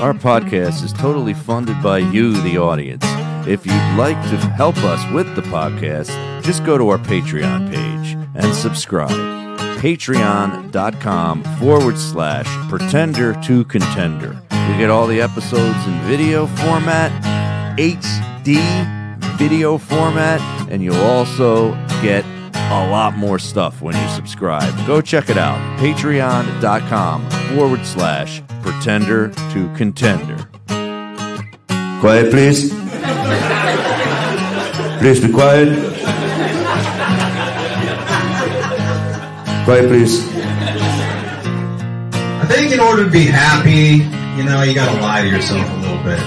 Our podcast is totally funded by you, the audience. If you'd like to help us with the podcast, just go to our Patreon page and subscribe. Patreon.com forward slash pretender to contender. You get all the episodes in video format, HD video format, and you'll also get a lot more stuff when you subscribe. Go check it out. Patreon.com forward slash pretender to contender. Quiet, please. please be quiet. Quiet, please. I think in order to be happy, you know, you gotta lie to yourself a little bit.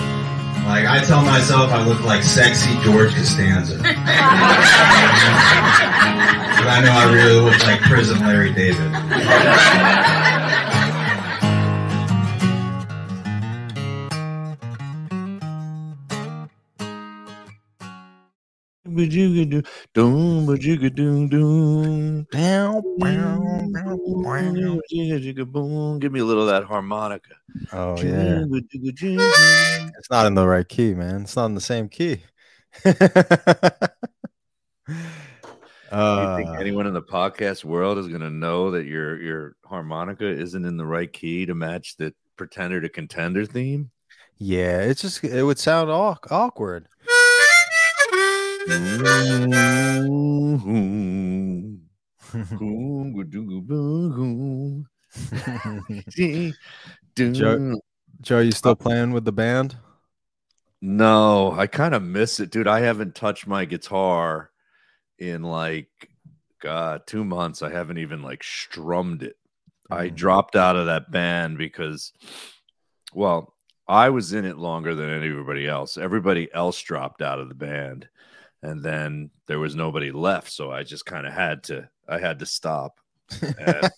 Like, I tell myself I look like sexy George Costanza. but I know I really look like prison Larry David. Give me a little of that harmonica. Oh yeah. It's not in the right key, man. It's not in the same key. Do you uh, think anyone in the podcast world is going to know that your your harmonica isn't in the right key to match the pretender to contender theme? yeah, it's just it would sound aw- awkward. Joe- Joe, you still playing with the band? No, I kind of miss it, dude. I haven't touched my guitar in like God, two months. I haven't even like strummed it. I Mhm. dropped out of that band because, well, I was in it longer than anybody else. Everybody else dropped out of the band, and then there was nobody left. So I just kind of had to. I had to stop And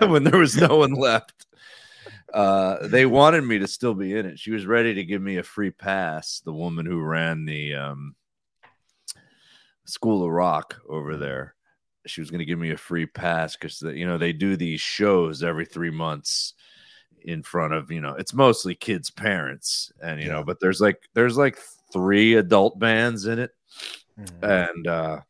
when there was no one left. Uh, they wanted me to still be in it. She was ready to give me a free pass. The woman who ran the um, School of Rock over there, she was going to give me a free pass because you know they do these shows every three months in front of you know it's mostly kids' parents and you know but there's like there's like three adult bands in it Mhm. and uh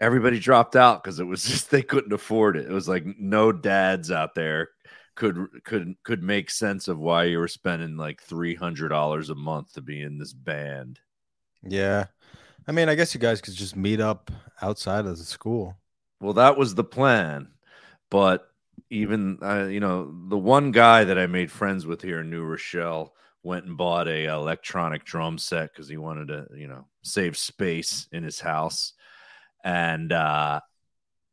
everybody dropped out because it was just they couldn't afford it. It was like no dads out there could could could make sense of why you were spending like three hundred dollars a month to be in this band. yeah. I mean, I guess you guys could just meet up outside of the school. Well, that was the plan, but even uh, you know the one guy that I made friends with here in New Rochelle went and bought a electronic drum set because he wanted to you know save space in his house, and uh,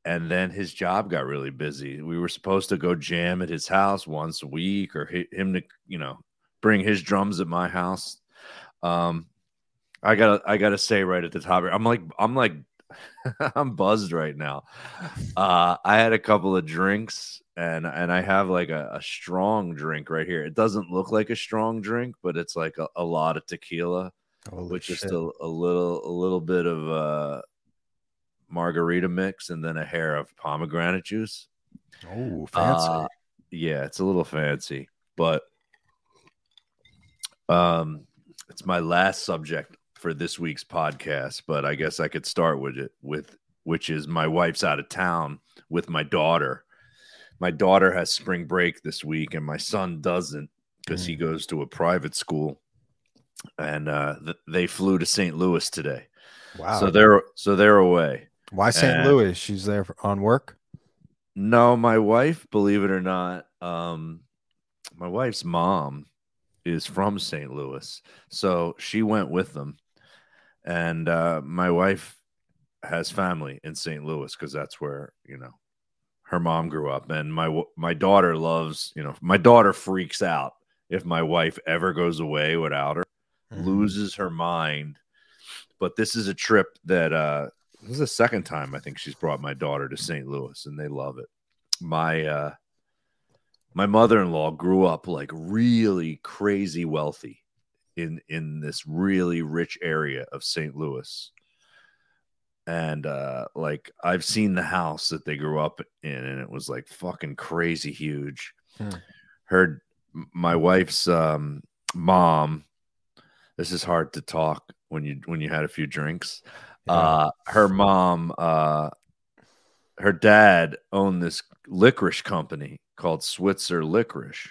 and then his job got really busy. We were supposed to go jam at his house once a week, or hi- him to you know bring his drums at my house. Um, I gotta I gotta say right at the top, I'm like I'm like I'm buzzed right now. Uh, I had a couple of drinks and and I have like a, a strong drink right here. It doesn't look like a strong drink, but it's like a, a lot of tequila Holy with just a, a little a little bit of uh margarita mix and then a hair of pomegranate juice. Oh, fancy. Uh, yeah, it's a little fancy, but um, it's my last subject for this week's podcast. But I guess I could start with it with which is my wife's out of town with my daughter. My daughter has spring break this week, and my son doesn't because he goes to a private school, and uh, th- they flew to St. Louis today. wow. So they're so they're away. Why St. uh, Louis? She's there for, on work. No, my wife, believe it or not, um, my wife's mom is from St. Louis, so she went with them, and uh, my wife has family in St. Louis because that's where you know her mom grew up, and my my daughter loves you know my daughter freaks out if my wife ever goes away without her, Mhm. loses her mind. But this is a trip that uh, this is the second time I think she's brought my daughter to St. Louis, and they love it. My uh, my mother-in-law grew up like really crazy wealthy in in this really rich area of St. Louis. And uh like I've seen the house that they grew up in and it was like fucking crazy huge. Hmm. Her m- my wife's um, mom. This is hard to talk when you when you had a few drinks. Yeah. Uh, her mom, uh, her dad owned this licorice company called Switzer Licorice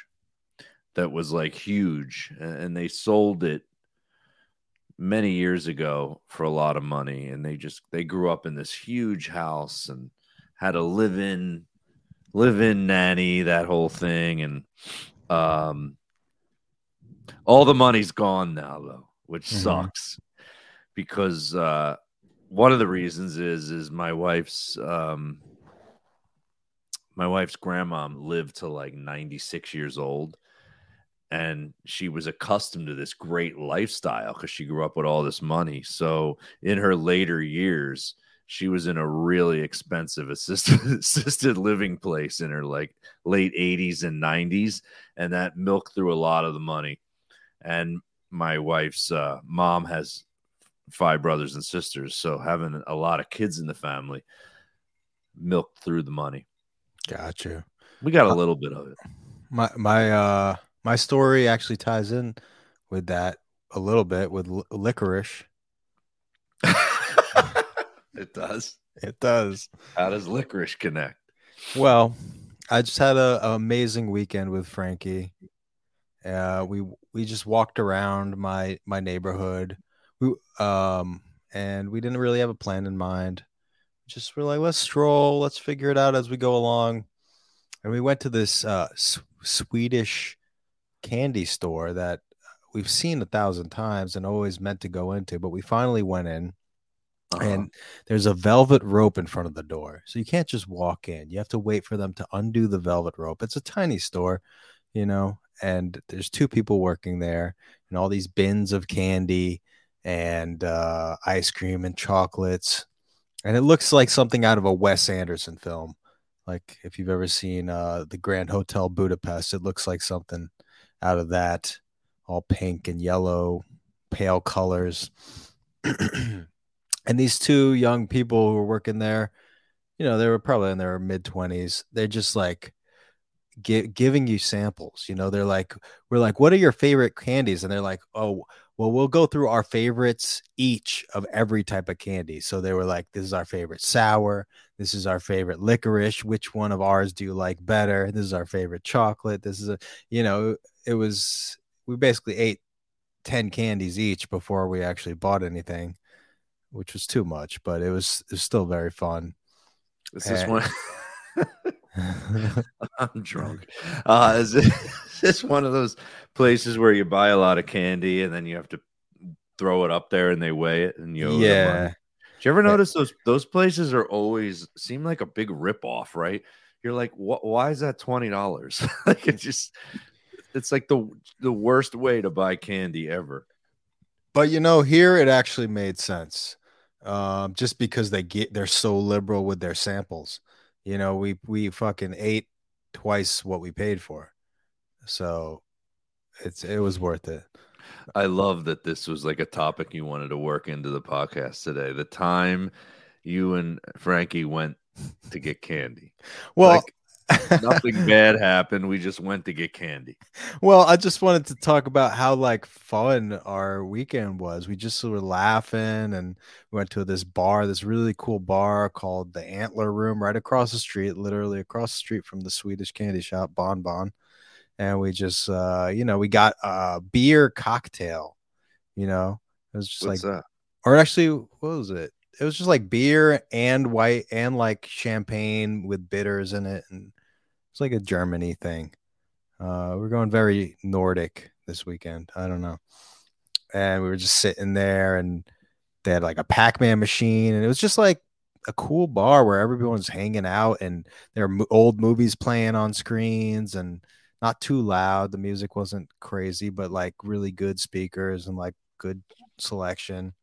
that was like huge, and they sold it many years ago for a lot of money. And they just they grew up in this huge house and had a live in live in nanny that whole thing and um all the money's gone now though which Mhm. sucks because uh one of the reasons is is my wife's um my wife's grandma lived to like 96 years old and she was accustomed to this great lifestyle because she grew up with all this money. So in her later years she was in a really expensive assisted assisted living place in her like late 80s and 90s and that milked through a lot of the money. And my wife's uh, mom has five brothers and sisters so having a lot of kids in the family milked through the money. Gotcha. we got a little bit of it. My my uh my story actually ties in with that a little bit with li- licorice. it does It does. how does licorice connect Well, I just had a, a amazing weekend with Frankie. Uh, we we just walked around my my neighborhood. We um and we didn't really have a plan in mind. Just we're like, let's stroll, let's figure it out as we go along. And we went to this uh, S- Swedish candy store that we've seen a thousand times and always meant to go into, but we finally went in Uh-huh. and there's a velvet rope in front of the door. So you can't just walk in. You have to wait for them to undo the velvet rope. It's a tiny store, you know, and there's two people working there and all these bins of candy and uh, ice cream and chocolates. And it looks like something out of a Wes Anderson film. Like if you've ever seen uh, the Grand Hotel Budapest, it looks like something out of that, all pink and yellow, pale colors. and these two young people who were working there, you know, they were probably in their mid 20s. They're just like gi- giving you samples. You know, they're like, we're like, what are your favorite candies? And they're like, oh, well, we'll go through our favorites each of every type of candy. So they were like, this is our favorite sour. This is our favorite licorice. Which one of ours do you like better? This is our favorite chocolate. This is a, you know, it was, we basically ate 10 candies each before we actually bought anything, which was too much, but it was, it was still very fun. this is Eh. one i'm drunk uh is, it, is this one of those places where you buy a lot of candy and then you have to throw it up there and they weigh it and you owe them money? yeah. Did you ever notice those those places are always seem like a big rip off, right? You're like, what? Why is that twenty dollars? like it just, it's like the the worst way to buy candy ever. But you know, here it actually made sense. Um, just because they get they're so liberal with their samples. You know, we we fucking ate twice what we paid for. So it's it was worth it. I love that this was like a topic you wanted to work into the podcast today. The time you and Frankie went to get candy. Well, Like, nothing bad happened. We just went to get candy. well, I just wanted to talk about how like fun our weekend was. We just were laughing and we went to this bar, this really cool bar called the Antler Room right across the street, literally across the street from the Swedish candy shop Bon Bon. And we just uh, you know, we got a beer cocktail, you know. It was just What's like that? or actually what was it? It was just like beer and white and like champagne with bitters in it and it's like a Germany thing. Uh, we're going very Nordic this weekend. I don't know. And we were just sitting there and they had like a Pac-Man machine and it was just like a cool bar where everyone's hanging out and there are old movies playing on screens and not too loud. The music wasn't crazy, but like really good speakers and like good selection.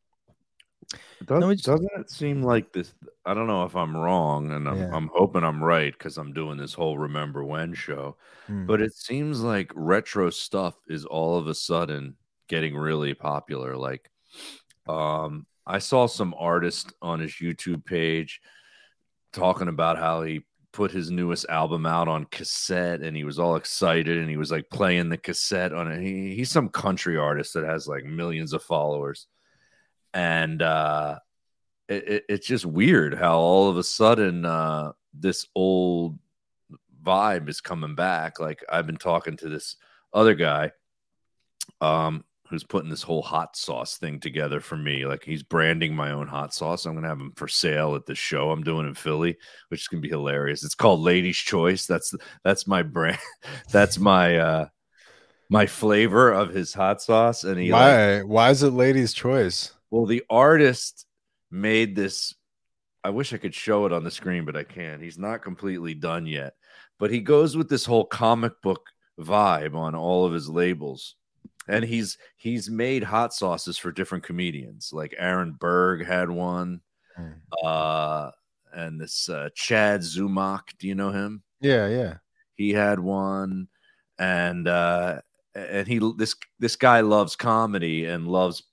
Does, No, just- doesn't it seem like this? I don't know if I'm wrong, and I'm, Yeah. I'm hoping I'm right because I'm doing this whole Remember When show. Hmm. But it seems like retro stuff is all of a sudden getting really popular. Like, um, I saw some artist on his YouTube page talking about how he put his newest album out on cassette and he was all excited and he was like playing the cassette on it. He, he's some country artist that has like millions of followers. And uh, it, it, it's just weird how all of a sudden uh, this old vibe is coming back. Like I've been talking to this other guy um, who's putting this whole hot sauce thing together for me. Like he's branding my own hot sauce. I'm gonna have him for sale at the show I'm doing in Philly, which is gonna be hilarious. It's called Lady's Choice. That's that's my brand. That's my uh my flavor of his hot sauce. And he why like, why is it Lady's Choice? Well, the artist made this. I wish I could show it on the screen, but I can't. He's not completely done yet. But he goes with this whole comic book vibe on all of his labels and he's he's made hot sauces for different comedians like aaron berg had one mm. uh and this uh chad Zumock, do you know him yeah yeah he had one and uh and he this this guy loves comedy and loves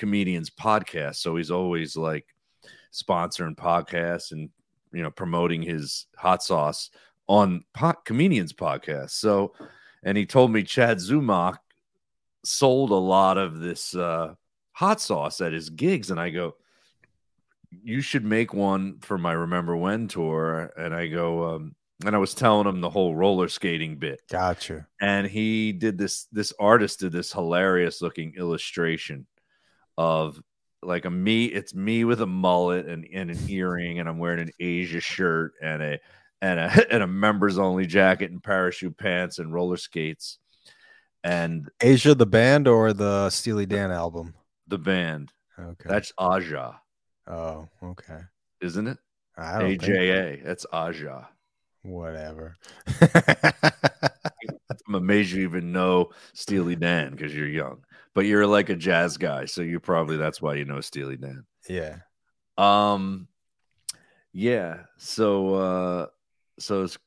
comedians podcast. so he's always like sponsoring podcasts and you know promoting his hot sauce on po- comedians podcast. so and he told me chad zumock sold a lot of this uh, hot sauce at his gigs, and I go, "You should make one for my Remember When tour." And I go, um, and I was telling him the whole roller skating bit. Gotcha. And he did this. This artist did this hilarious looking illustration of like a me. It's me with a mullet and, and an earring, and I'm wearing an Asia shirt and a and a and a members only jacket and parachute pants and roller skates and Asia the band or the Steely Dan album? The band. Okay. That's Aja. Oh, okay. Isn't it? I don't AJA. That's Aja. Whatever. I'm amazed you even know Steely Dan because you're young, but you're like a jazz guy, so you probably that's why you know Steely Dan. Yeah. Um. Yeah. So. uh So it's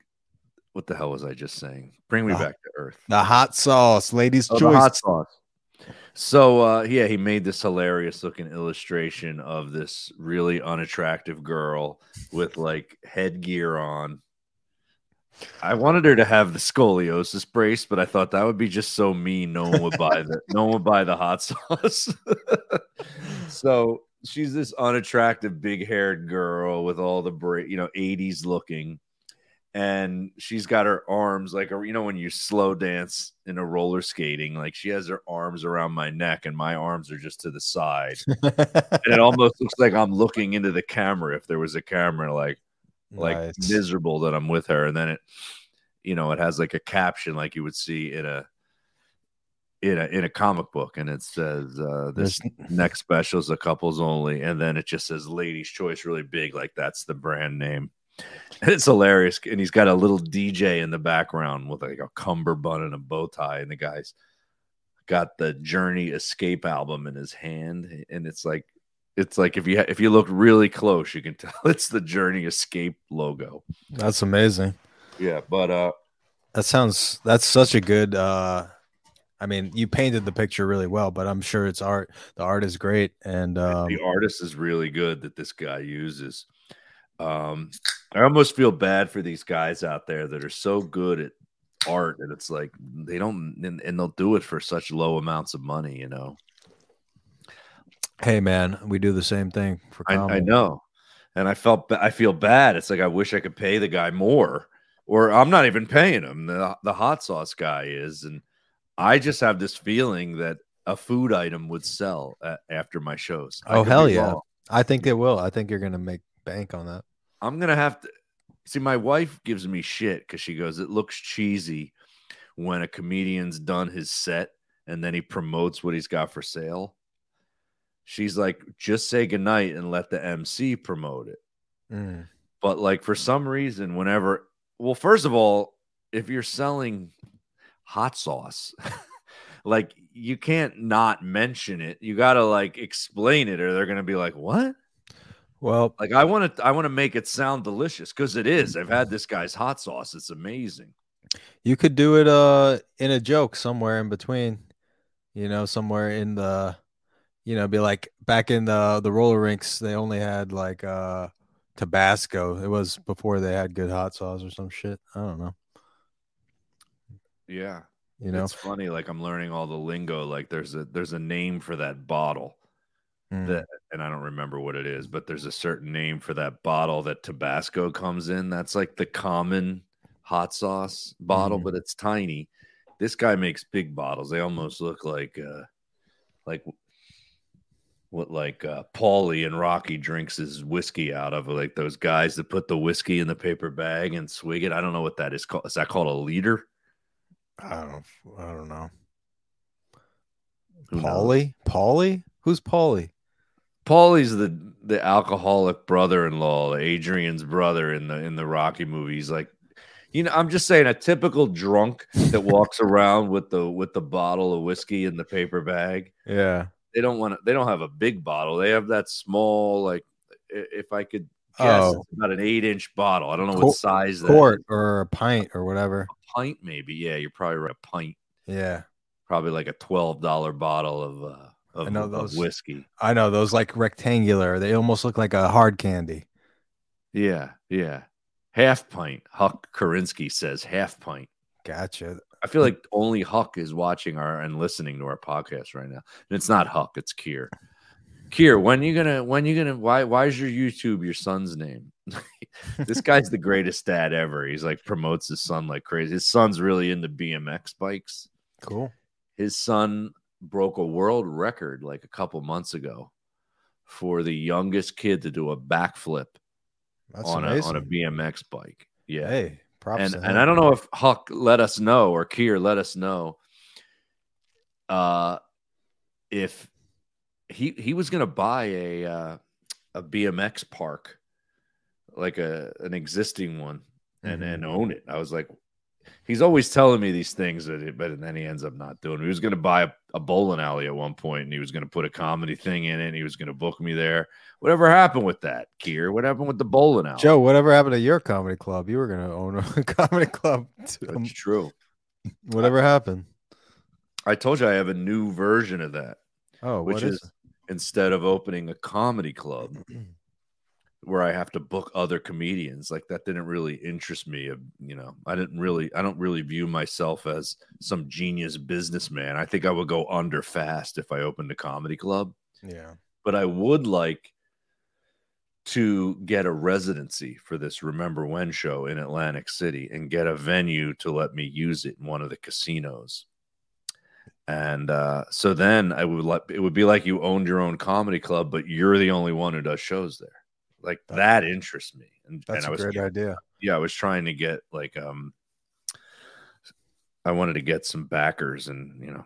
what the hell was I just saying? Bring me back to earth. The hot sauce, ladies' oh, choice. hot sauce. So uh, yeah, he made this hilarious looking illustration of this really unattractive girl with like headgear on. I wanted her to have the scoliosis brace, but I thought that would be just so mean. No one would buy the no one would buy the hot sauce. so she's this unattractive, big haired girl with all the bra- you know, 80s looking and she's got her arms like you know when you slow dance in a roller skating like she has her arms around my neck and my arms are just to the side and it almost looks like i'm looking into the camera if there was a camera like like nice. miserable that i'm with her and then it you know it has like a caption like you would see in a in a in a comic book and it says uh this next special is a couples only and then it just says ladies choice really big like that's the brand name it's hilarious. And he's got a little DJ in the background with like a cummerbund and a bow tie. And the guy's got the Journey Escape album in his hand. And it's like, it's like if you if you look really close, you can tell it's the Journey Escape logo. That's amazing. Yeah, but uh that sounds that's such a good uh I mean, you painted the picture really well, but I'm sure it's art. The art is great, and um, the artist is really good that this guy uses. Um, I almost feel bad for these guys out there that are so good at art and it's like they don't and, and they'll do it for such low amounts of money, you know. Hey man, we do the same thing for I, I, know. And I felt I feel bad. It's like I wish I could pay the guy more. Or I'm not even paying him. The the hot sauce guy is and I just have this feeling that a food item would sell after my shows. oh hell yeah. Wrong. I think it will. I think you're going to make bank on that. I'm gonna have to see. My wife gives me shit because she goes, "It looks cheesy when a comedian's done his set and then he promotes what he's got for sale." She's like, "Just say goodnight and let the MC promote it." Mm. But like for some reason, whenever, well, first of all, if you're selling hot sauce. like you can't not mention it. You got to like explain it or they're going to be like, "What?" Well, like I want to, I want to make it sound delicious because it is. I've had this guy's hot sauce; it's amazing. You could do it uh in a joke somewhere in between, you know, somewhere in the, you know, be like back in the the roller rinks. They only had like uh, Tabasco. It was before they had good hot sauce or some shit. I don't know. Yeah. You know, It's funny, like I'm learning all the lingo. Like there's a there's a name for that bottle Mm. that and I don't remember what it is, but there's a certain name for that bottle that Tabasco comes in. That's like the common hot sauce bottle, Mhm. but it's tiny. This guy makes big bottles. They almost look like uh like what like uh Paulie and Rocky drinks his whiskey out of like those guys that put the whiskey in the paper bag and swig it. I don't know what that is called. Is that called a leader? I don't. I don't know. Who knows? Paulie. Paulie. Who's Paulie? Paulie's the the alcoholic brother-in-law, Adrian's brother in the in the Rocky movies. Like, you know, I'm just saying a typical drunk that walks around with the with the bottle of whiskey in the paper bag. Yeah. They don't want to. They don't have a big bottle. They have that small, like, if I could guess, Oh. it's about an eight inch bottle. I don't know Quart- what size that Quart is. or a pint or whatever. A pint, maybe. Yeah, you're probably right. A pint, Yeah. probably like a twelve dollar bottle of uh of, I know those- whiskey. I know those like rectangular. They almost look like a hard candy. Yeah, yeah. Half pint. Huck Karinsky says half pint. Gotcha. I feel like only Huck is watching our and listening to our podcast right now. And it's not Huck, it's Kier. Kier, when you gonna when you gonna why why is your YouTube your son's name? this guy's the greatest dad ever. He's like promotes his son like crazy. His son's really into BMX bikes. Cool. His son broke a world record like a couple months ago for the youngest kid to do a backflip That's on a on a BMX bike. Yeah. Hey, props. and and. I don't know if Huck let us know or Kier let us know uh if he he was gonna buy a uh, a BMX park like a an existing one and Mhm. and own it. I was like he's always telling me these things that it, but then he ends up not doing. it. He was gonna buy a, a bowling alley at one point and he was gonna put a comedy thing in it and he was gonna book me there. Whatever happened with that, Kier? What happened with the bowling alley? Joe, whatever happened to your comedy club? You were gonna own a comedy club. too. That's true. whatever happened? I told you I have a new version of that, Oh, which what is is? instead of opening a comedy club where I have to book other comedians, like that didn't really interest me. uh, You know, I didn't really, I don't really view myself as some genius businessman. I think I would go under fast if I opened a comedy club, yeah. but I would like to get a residency for this Remember When show in Atlantic City and get a venue to let me use it in one of the casinos. And uh, so then I would like it would be like you owned your own comedy club, but you're the only one who does shows there. Like That- that interests me. And, That's and I a was great idea. yeah, I was trying to get like um I wanted to get some backers and you know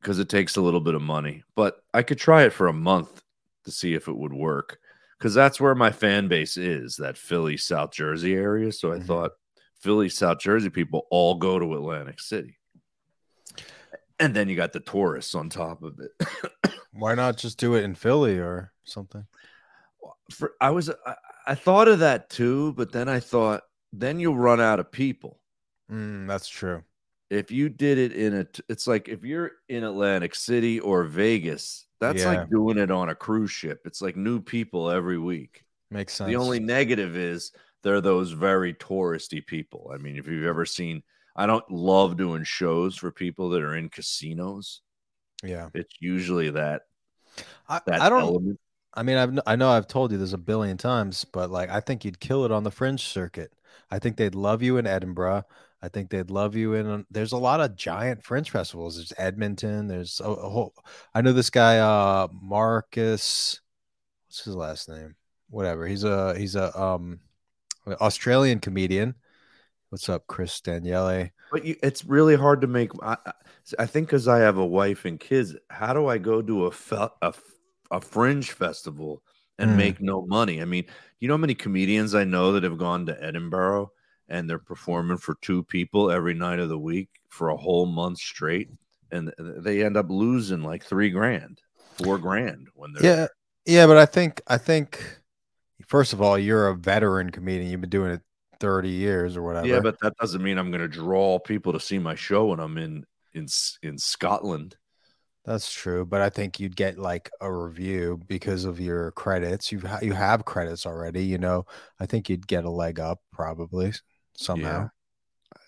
because it takes a little bit of money, but I could try it for a month to see if it would work because that's where my fan base is that Philly, South Jersey area. So I Mhm. thought Philly, South Jersey people all go to Atlantic City. And then you got the tourists on top of it. Why not just do it in Philly or something? for I was I, I thought of that too, but then I thought then you'll run out of people. Mm, that's true. If you did it in a it's like if you're in Atlantic City or Vegas, that's Yeah. like doing it on a cruise ship. It's like new people every week. Makes sense. The only negative is they're those very touristy people. I mean, if you've ever seen I don't love doing shows for people that are in casinos. yeah. It's usually that I, that I don't. element. I mean, I've I know I've told you this a billion times, but like I think you'd kill it on the fringe circuit. I think they'd love you in Edinburgh. I think they'd love you in. There's a lot of giant fringe festivals. There's Edmonton. There's a, a whole. I know this guy, uh, Marcus. What's his last name? Whatever. He's a he's a um Australian comedian. What's up, Chris Daniele? But you, it's really hard to make. I, I- think because I have a wife and kids, how do I go to a fe- a fringe festival and Mm. make no money? I mean, you know how many comedians I know that have gone to Edinburgh and they're performing for two people every night of the week for a whole month straight, and they end up losing like three grand, four grand when they're Yeah, yeah, but I think I think first of all, you're a veteran comedian. You've been doing it 30 years or whatever. Yeah, but that doesn't mean I'm going to draw people to see my show when I'm in in in Scotland. That's true, but I think you'd get like a review because of your credits. You ha- you have credits already, you know. I think you'd get a leg up probably somehow.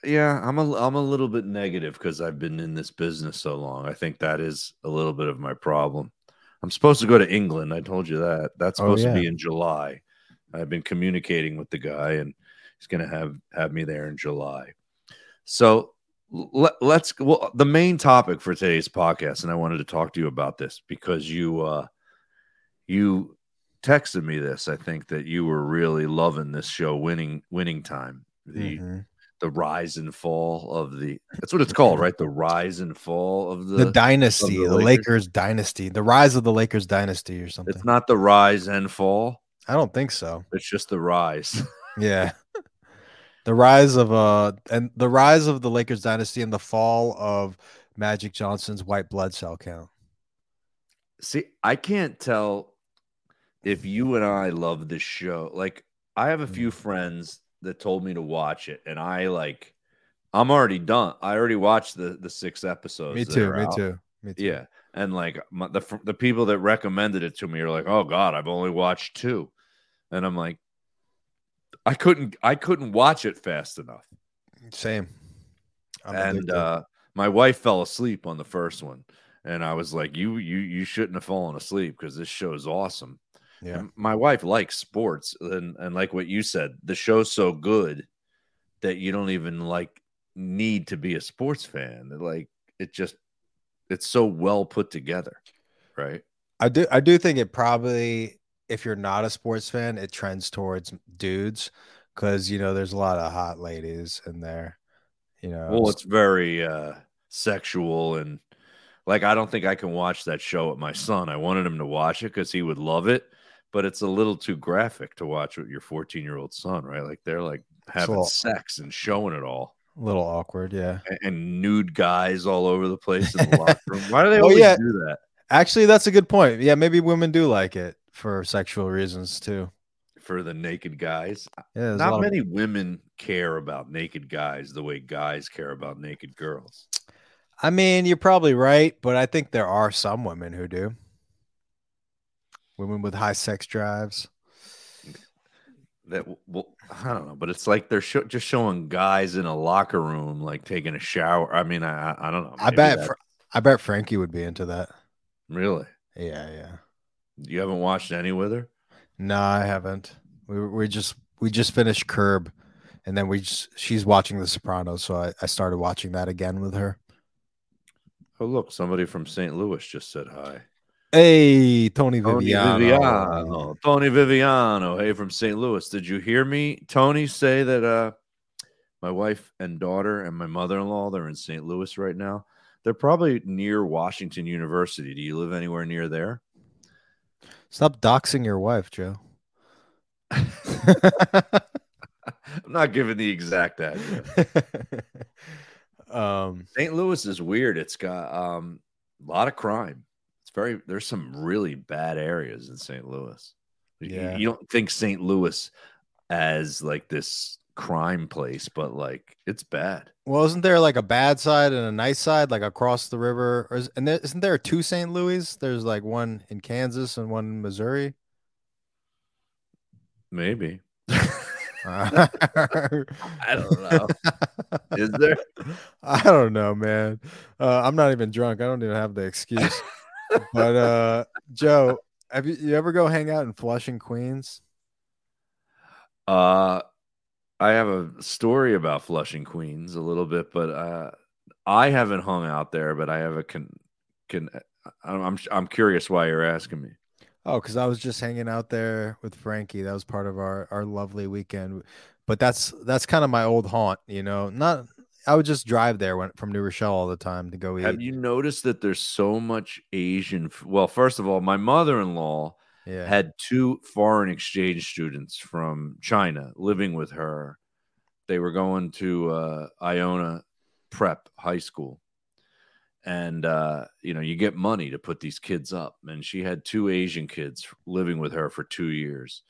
Yeah, I'm a I'm a little bit negative because I've been in this business so long. I think that is a little bit of my problem. I'm supposed to go to England. I told you that. That's Oh, supposed yeah. to be in July. I've been communicating with the guy, and he's going to have have me there in July. So let, let's. Well, the main topic for today's podcast, and I wanted to talk to you about this because you uh you texted me this. I think that you were really loving this show, winning winning time. The Mhm. the rise and fall of the that's what it's called, right? The rise and fall of the, The, dynasty, the the, Lakers? Lakers. dynasty, the rise of the Lakers dynasty or something. it's not the rise and fall, I don't think so. it's just the rise. Yeah. the rise of uh and the rise of the Lakers dynasty and the fall of Magic Johnson's white blood cell count. See, I can't tell if you and I love this show. Like, I have a few Mm. friends that told me to watch it, and I like I'm already done. I already watched the the six episodes. me too, me out. too. Me too. Yeah, and like my, the the people that recommended it to me are like, "Oh God, I've only watched two. and I'm like, I couldn't I couldn't watch it fast enough, Same. I'm and uh, my wife fell asleep on the first one, and I was like, "You you you shouldn't have fallen asleep because this show is awesome." Yeah. My wife likes sports, and and like what you said, the show's so good that you don't even like need to be a sports fan. Like it just it's so well put together, right? I do I do think it probably if you're not a sports fan, it trends towards dudes because you know there's a lot of hot ladies in there. You know, Well, it's very uh sexual and like I don't think I can watch that show with my son. I wanted him to watch it because he would love it, but it's a little too graphic to watch with your 14 year old son, right? Like they're like having little- sex and showing it all. a little awkward. Yeah. and, and nude guys all over the place in the locker room. Why do they Oh, always yeah. do that? Actually, that's a good point. Yeah, maybe women do like it for sexual reasons too. For the naked guys, Yeah, not lot of- many women care about naked guys the way guys care about naked girls. I mean, you're probably right, but I think there are some women who do. Women with high sex drives. That well, I don't know, but it's like they're just showing guys in a locker room like taking a shower. I mean, I I don't know. I bet. I bet Frankie would be into that. really, Yeah, yeah. you haven't watched any with her. No, I haven't. We we just we just finished Curb, and then we just she's watching The Sopranos, so I, I started watching that again with her. Oh look, somebody from St. Louis just said hi. Hey, Tony Tony Viviano. Viviano. Tony Viviano. Hey, from St. Louis. Did you hear me, Tony, say that uh my wife and daughter and my mother-in-law, they're in St. Louis right now. They're probably near Washington University. Do you live anywhere near there? Stop doxing your wife, Joe. I'm not giving the exact address. um, St. Louis is weird. It's got um a lot of crime. Very there's some really bad areas in St. Louis. You- Yeah. You don't think St. Louis as like this crime place, but like it's bad. well, isn't there like a bad side and a nice side, like across the river? Or is, and there, isn't there two St. Louis? There's like one in Kansas and one in Missouri. Maybe. I I don't know. Is there? I don't know, man. Uh, I'm not even drunk. I don't even have the excuse. but uh, Joe, have you, you ever go hang out in Flushing, Queens? Uh I have a story about Flushing Queens a little bit, but uh I haven't hung out there, but I have a can can I'm I'm, I'm curious why you're asking me. Oh, because I was just hanging out there with Frankie. That was part of our our lovely weekend. But that's that's kind of my old haunt, you know. Not I would just drive there when, from New Rochelle all the time to go eat. Have you noticed that there's so much Asian? f- Well, first of all, my mother-in-law yeah. had two foreign exchange students from China living with her. They were going to uh, Iona Prep High School, and uh, you know you get money to put these kids up. And she had two Asian kids living with her for two years,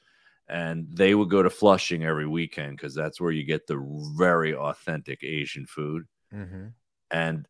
and they would go to Flushing every weekend because that's where you get the very authentic Asian food hmm and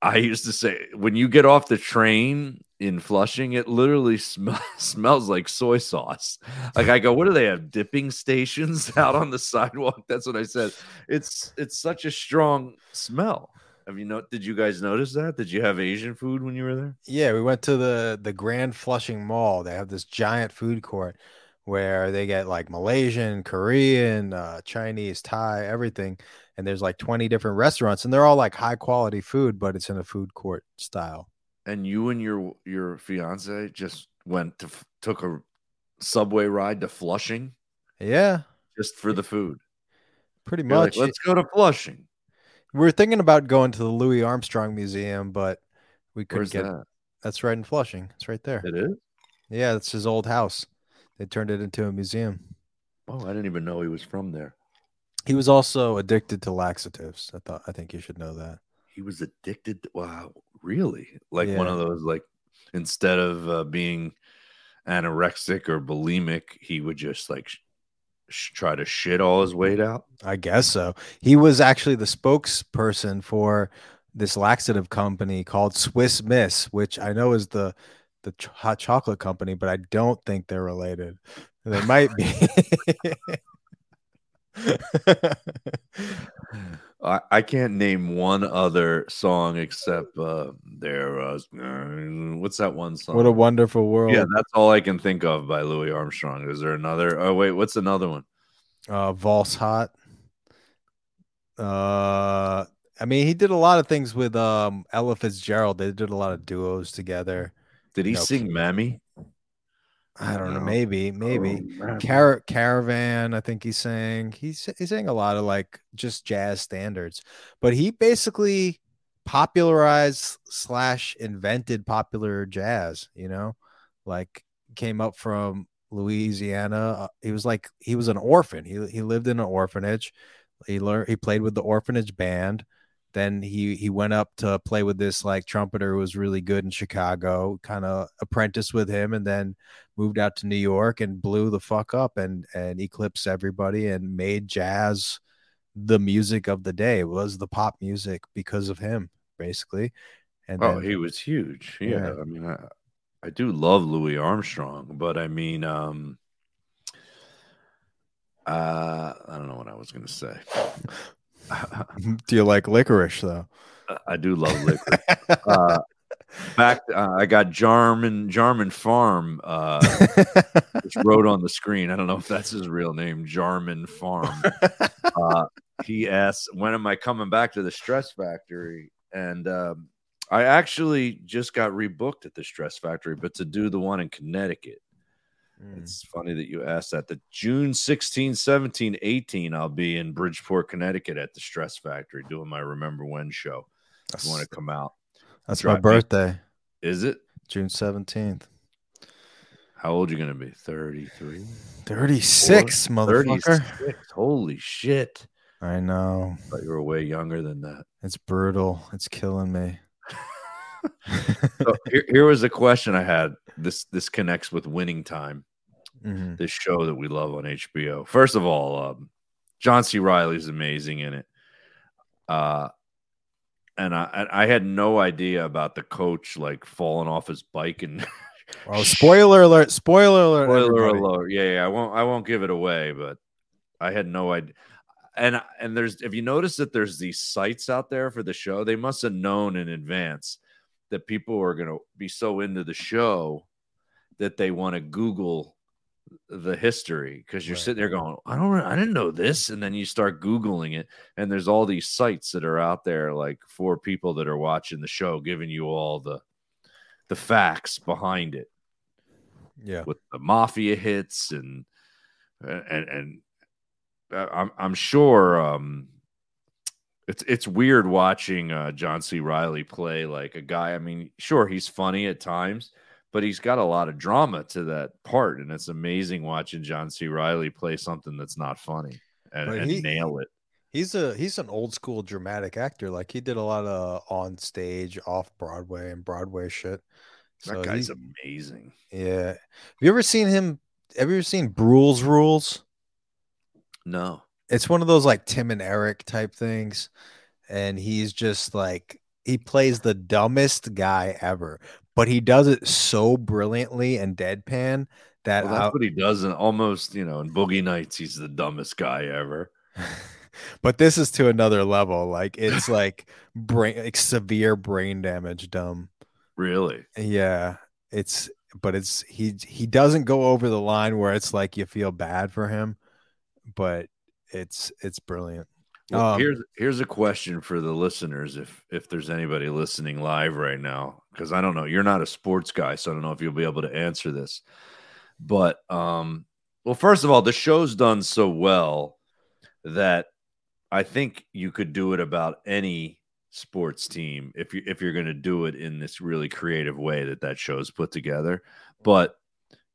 I used to say when you get off the train in Flushing, it literally sm- smells like soy sauce. Like I go, what do they have? Dipping stations out on the sidewalk? That's what I said. It's it's such a strong smell. Have you know? Did you guys notice that? Did you have Asian food when you were there? Yeah, we went to the the Grand Flushing Mall. They have this giant food court where they get like Malaysian, Korean, uh, Chinese, Thai, everything. And there's like 20 different restaurants, and they're all like high quality food, but it's in a food court style. And you and your your fiance just went to took a subway ride to Flushing Yeah, just for the food. pretty You're like, much. Let's go to Flushing. We're thinking about going to the Louis Armstrong Museum, but we couldn't Where's get that? That's right in Flushing. It's right there. It is. Yeah, it's his old house. They turned it into a museum. Oh, I didn't even know he was from there. He was also addicted to laxatives. I thought I think you should know that. He was addicted. To, Wow, really? Like one of those. Like instead of uh, being anorexic or bulimic, he would just like sh- sh- try to shit all his weight out. I guess so. He was actually the spokesperson for this laxative company called Swiss Miss, which I know is the the ch- hot chocolate company, but I don't think they're related. They might be. I, I can't name one other song except uh, there. Uh, what's that one song? what a wonderful world. yeah, that's all I can think of by Louis Armstrong. Is there another? Oh wait, what's another one? uh Valse Hot. Uh I mean he did a lot of things with um Ella Fitzgerald. They did a lot of duos together. Did he No. sing "Mammy"? I don't know, maybe, maybe. Oh, Car- Caravan, I think he sang. He's he sang a lot of like just jazz standards, but he basically popularized slash invented popular jazz. You know, like came up from Louisiana. Uh, he was like he was an orphan. He he lived in an orphanage. He learned he played with the orphanage band. Then he he went up to play with this like trumpeter who was really good in Chicago. Kind of apprenticed with him, and then moved out to New York and blew the fuck up and and eclipsed everybody and made jazz the music of the day. It was the pop music because of him, basically. And Oh, then, he was huge. Yeah, Yeah. I mean, I, I do love Louis Armstrong, but I mean, um, uh, I don't know what I was going to say. do you like licorice though? I do love licorice. uh, back, uh, I got Jarman Jarman Farm, uh, which wrote on the screen. I don't know if that's his real name, Jarman Farm. uh, he asked, "When am I coming back to the Stress Factory?" And um, I actually just got rebooked at the Stress Factory, but to do the one in Connecticut. Mm. It's funny that you asked that. The June 16, 17, 18, I'll be in Bridgeport, Connecticut at the Stress Factory doing my Remember When show. If That's, you want to come out. that's my drive me- birthday, Is it? June 17th. How old are you going to be? 33? 36, motherfucker. 36. Holy shit. I know. thought you were way younger than that. It's brutal. It's killing me. So here, here was a question I had. This this connects with winning time. Mhm. this show that we love on HBO. First of all, um, John C. Reilly's amazing in it. Uh, and I, I had no idea about the coach like falling off his bike and Oh, spoiler alert! Spoiler alert! spoiler everybody. alert. Yeah, yeah, I won't I won't give it away, but I had no idea. And and there's if you notice that there's these sites out there for the show, they must have known in advance that people are gonna be so into the show that they want to Google the history because you're Right. sitting there going, I don't, I didn't know this, and then you start googling it, and there's all these sites that are out there, like for people that are watching the show, giving you all the the facts behind it Yeah. with the mafia hits and and and uh, I'm I'm sure um it's it's weird watching uh John C. Reilly play like a guy. I mean, sure he's funny at times, but he's got a lot of drama to that part, and it's amazing watching John C. Reilly play something that's not funny and, and he- nail it. He's a he's an old school dramatic actor. Like he did a lot of on stage, off Broadway, and Broadway shit. That guy's he- amazing. yeah. Have you ever seen him? Have you ever seen Brule's Rules? No, It's one of those like Tim and Eric type things, and he's just like he plays the dumbest guy ever, but he does it so brilliantly and deadpan that Well, I- that's what he does in almost, you know, in Boogie Nights, he's the dumbest guy ever. but this is to another level. Like it's like brain like severe brain damage dumb. Really? Yeah, it's but it's he he doesn't go over the line where it's like you feel bad for him, but it's it's brilliant. Well, Um, here's here's a question for the listeners if if there's anybody listening live right now because I don't know you're not a sports guy so I don't know if you'll be able to answer this. But um well first of all the show's done so well that I think you could do it about any sports team if you if you're going to do it in this really creative way that that show's put together. But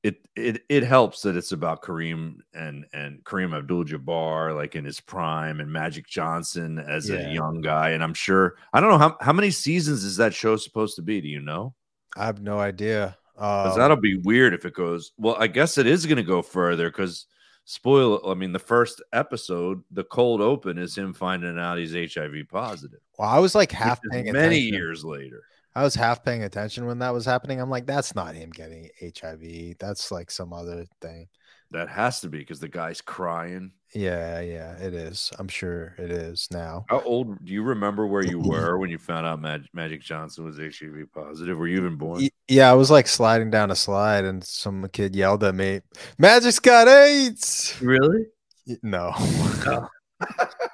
it it it helps that it's about Kareem and and Kareem Abdul-Jabbar like in his prime and Magic Johnson as Yeah. a young guy and I'm sure I don't know how how many seasons is that show supposed to be do you know I have no idea. Um, that'll be weird if it goes well I guess it is going to go further cuz spoil I mean the first episode the cold open is him finding out he's HIV positive well, I was like half many attention. years later I was half paying attention when that was happening. I'm like, that's not him getting HIV. That's like some other thing. that has to be cuz the guy's crying Yeah, yeah, it is. I'm sure it is now. How old do you remember where you were when you found out Mag- Magic Johnson was HIV positive? Were you even born? Yeah, I was like sliding down a slide and some kid yelled at me, Magic's got AIDS. Really? Y- No. Oh.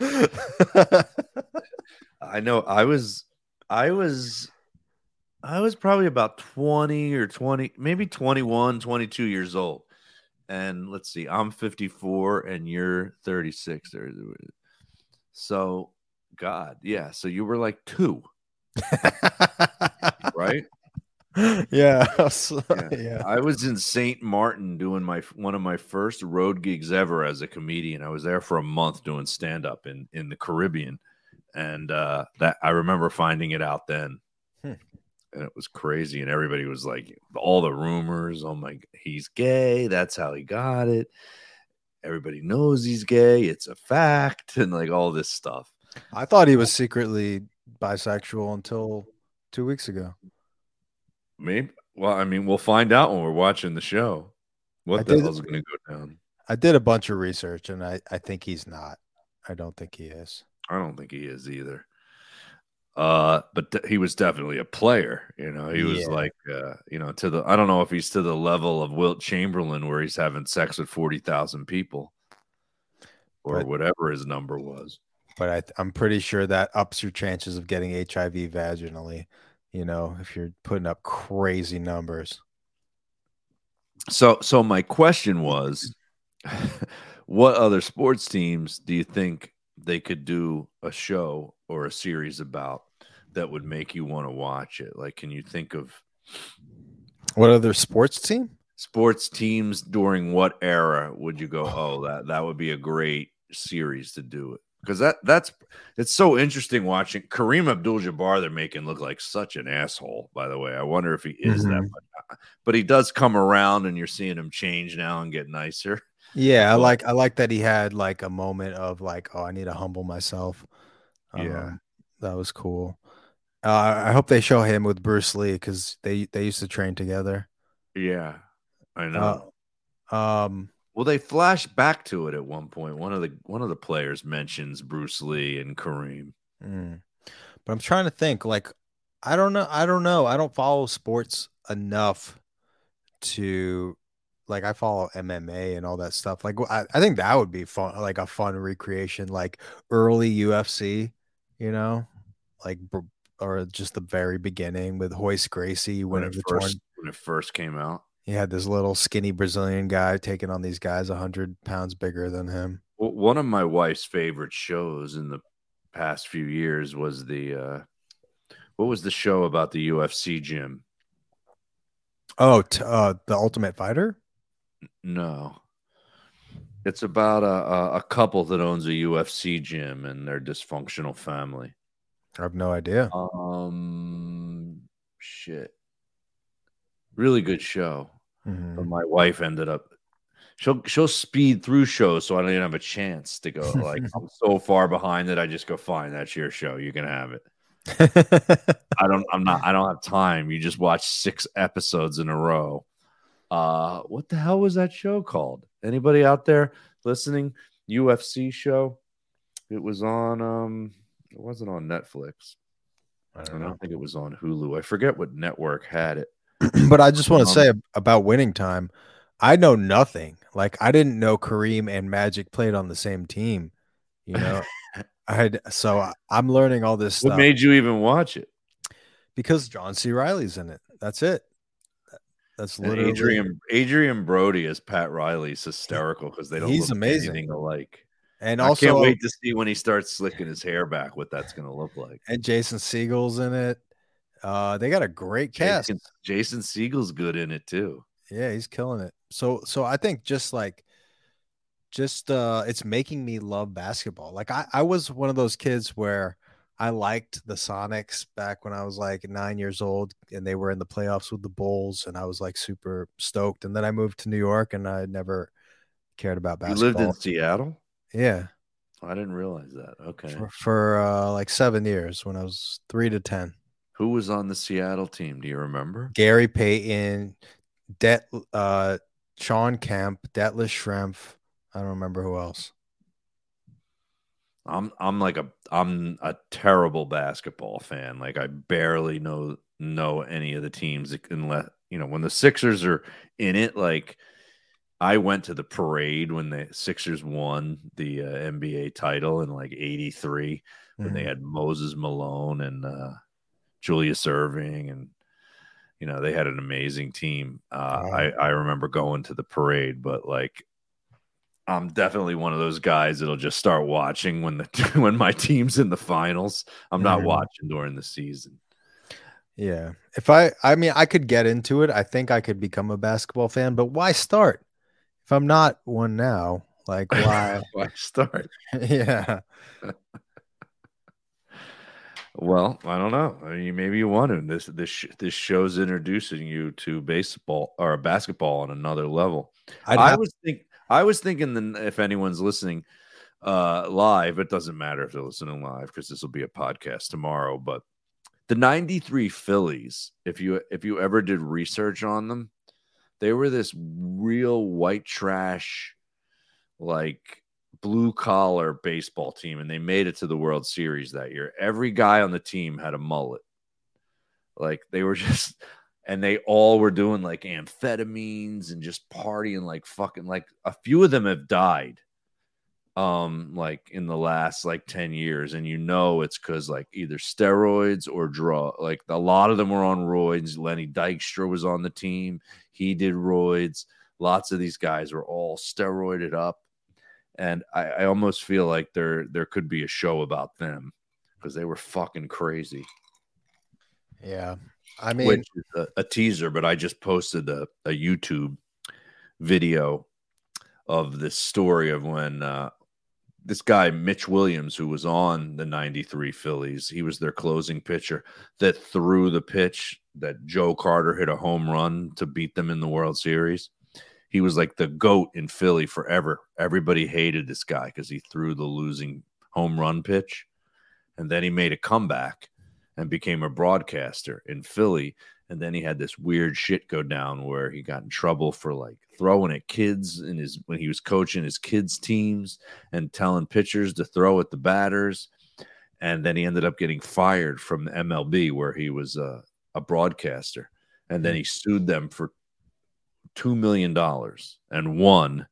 I know. I was, I was, I was probably about 20 or 20, maybe 21, 22 years old. And let's see, I'm 54 and you're 36. So, God, yeah. So you were like two, right? yeah. I was- Yeah. yeah. I was in St. Martin doing my one of my first road gigs ever as a comedian. I was there for a month doing stand up in in the Caribbean, and uh, that I remember finding it out then, Hmm. and it was crazy. And everybody was like, all the rumors. Oh my, he's gay. That's how he got it. Everybody knows he's gay. It's a fact, and like all this stuff. I thought he was secretly bisexual until two weeks ago. Maybe. Well, I mean, we'll find out when we're watching the show. What I the did- hell's going to go down? I did a bunch of research and I, I think he's not. I don't think he is. I don't think he is either. Uh, but th- he was definitely a player. You know, he was Yeah. like, uh, you know, to the. I don't know if he's to the level of Wilt Chamberlain, where he's having sex with forty thousand people, or But- whatever his number was. But I, I'm pretty sure that ups your chances of getting HIV vaginally, you know, if you're putting up crazy numbers. So, so my question was, what other sports teams do you think they could do a show or a series about that would make you want to watch it? Like, can you think of What other sports team? sports teams during what era would you go oh that that would be a great series to do it because that that's it's so interesting watching Kareem Abdul-Jabbar they're making look like such an asshole by the way I wonder if he is that Mhm. but, but he does come around and you're seeing him change now and get nicer Yeah, I like I like that he had like a moment of like, oh, I need to humble myself. Yeah. Um, that was cool. Uh, I hope they show him with Bruce Lee because they they used to train together. yeah I know Uh, um, well they flash back to it at one point one of the one of the players mentions Bruce Lee and Kareem mm. but I'm trying to think. Like, I don't know. I don't know. I don't follow sports enough to like. I follow MMA and all that stuff. Like, I, I think that would be fun. Like a fun recreation, like early UFC. You know, like or just the very beginning with Royce Gracie when winning it the first tournament. when it first came out He had this little skinny Brazilian guy taking on these guys a hundred pounds bigger than him. Well, one of my wife's favorite shows in the past few years was the uh what was the show about the UFC gym? Oh, t- uh, the Ultimate Fighter. No. It's about a, a, a couple that owns a UFC gym and their dysfunctional family. I have no idea. Um shit. Really good show. Mhm. But my wife ended up she'll she'll speed through shows so I don't even have a chance to go like I'm so far behind that I just go fine that's your show you can have it I don't I'm not I don't have time you just watch six episodes in a row uh what the hell was that show called anybody out there listening UFC show it was on um it wasn't on Netflix I I don't don't know. think it was on Hulu I forget what network had it but I just want to Um, say about winning time. I know nothing. Like I didn't know Kareem and Magic played on the same team. You know, I had so I- I'm learning all this stuff. what stuff made you even watch it because John C. Reilly's in it. That's it. That's And literally Adrian Adrien Brody as Pat Riley is hysterical because they don't He's look amazing. anything alike. And I also, can't wait to see when he starts slicking his hair back what that's going to look like. and Jason Segel's in it. Uh, they got a great cast. Jason, Jason Segel's good in it too. Yeah, he's killing it. So so I think just like just uh it's making me love basketball. Like I I was one of those kids where I liked the Sonics back when I was like 9 years old and they were in the playoffs with the Bulls and I was like super stoked and then I moved to New York and I never cared about basketball. You lived in Seattle? yeah, I didn't realize that. Okay. for, for uh like 7 years when I was 3 to 10. Who was on the Seattle team? Do you remember? Gary Payton, Det uh Shawn Kemp, Detlef Schrempf. I don't remember who else. I'm I'm like a I'm a terrible basketball fan. Like I barely know know any of the teams unless you know when the Sixers are in it. Like I went to the parade when the Sixers won the uh, NBA title in like '83 when they Mhm. had Moses Malone and uh, Julius Erving and you know they had an amazing team. Uh, Wow. I I remember going to the parade, but like I'm definitely one of those guys that'll just start watching when the when my team's in the finals. I'm not Mhm. watching during the season. Yeah. If I I mean I could get into it. I think I could become a basketball fan, but why start? If I'm not one now, like why? Why start? yeah. Well, I don't know. I mean, maybe you want to. This this sh- this show's introducing you to baseball or basketball on another level. I'd I have- was think I was thinking that if anyone's listening uh live, it doesn't matter if they're listening live because this will be a podcast tomorrow. But the '93 Phillies, if you if you ever did research on them, they were this real white trash, like blue collar baseball team, and they made it to the World Series that year. Every guy on the team had a mullet. Like they were just and they all were doing like amphetamines and just partying like fucking like a few of them have died um like in the last like 10 years and you know it's because like either steroids or drug like a lot of them were on roids. Lenny dykstra was on the team. He did roids. Lots of these guys were all steroided up and i, I almost feel like there there could be a show about them because they were fucking crazy. Yeah. I mean which is a, a teaser, but I just posted a, a YouTube video of this story of when uh, this guy, Mitch Williams, who was on the 93 Phillies, he was their closing pitcher that threw the pitch that Joe Carter hit a home run to beat them in the World Series. He was like the GOAT in Philly forever. Everybody hated this guy because he threw the losing home run pitch. And then he made a comeback and became a broadcaster in Philly. And then he had this weird shit go down where he got in trouble for like throwing at kids in his when he was coaching his kids' teams and telling pitchers to throw at the batters. And then he ended up getting fired from the MLB where he was uh, a broadcaster. And then he sued them for two million dollars and won.